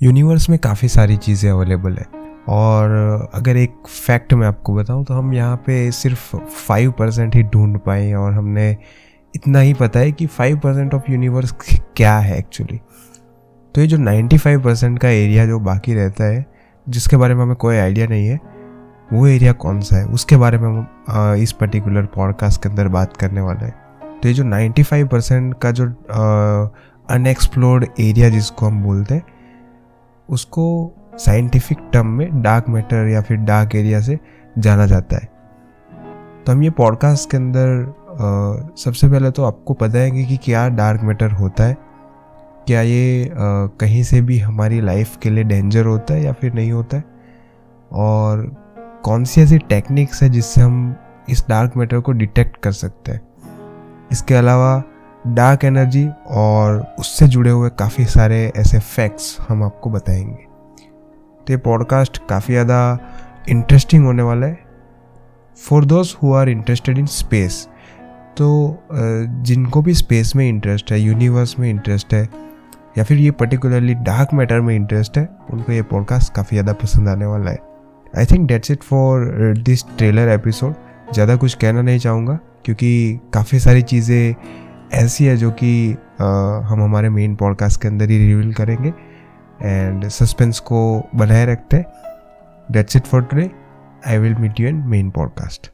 Universe में काफ़ी सारी चीज़ें अवेलेबल है। और अगर एक फैक्ट मैं आपको बताऊँ तो हम यहाँ पे सिर्फ़ फाइव परसेंट ही ढूंढ पाए और हमने इतना ही पता है कि फाइव परसेंट ऑफ़ यूनिवर्स क्या है एक्चुअली तो ये जो नाइन्टी फाइव परसेंट का एरिया जो बाकी रहता है, जिसके बारे में हमें कोई आइडिया नहीं है, वो एरिया कौन सा है? उसके बारे में हम इस पर्टिकुलर पॉडकास्ट के अंदर बात करने वाले हैं। तो ये जो 95 परसेंट का जो अनएक्सप्लोर्ड एरिया जिसको हम बोलते हैं उसको साइंटिफिक टर्म में डार्क मैटर या फिर डार्क एरिया से जाना जाता है। तो हम ये पॉडकास्ट के अंदर आ, सबसे पहले तो आपको पता है कि क्या डार्क मैटर होता है? क्या ये आ, कहीं से भी हमारी लाइफ के लिए डेंजर होता है या फिर नहीं होता है? और कौन सी ऐसी टेक्निक्स है जिससे हम इस डार्क मैटर को डिटेक्ट कर सकते हैं? इसके अलावा डार्क एनर्जी और उससे जुड़े हुए काफ़ी सारे ऐसे फैक्ट्स हम आपको बताएँगे। तो ये पॉडकास्ट काफ़ी ज़्यादा इंटरेस्टिंग होने वाला है। For those who are interested in space तो जिनको भी स्पेस में इंटरेस्ट है यूनिवर्स में इंटरेस्ट है, या फिर ये पर्टिकुलरली डार्क मैटर में इंटरेस्ट है, उनको ये पॉडकास्ट काफ़ी ज़्यादा पसंद आने वाला है। I think that's it for this trailer episode ज़्यादा कुछ कहना नहीं चाहूँगा, क्योंकि काफ़ी सारी चीज़ें ऐसी है जो कि हम हमारे मेन पॉडकास्ट के अंदर ही रिवील करेंगे। एंड सस्पेंस को बनाए रखते हैं। That's it for today I will meet you in main podcast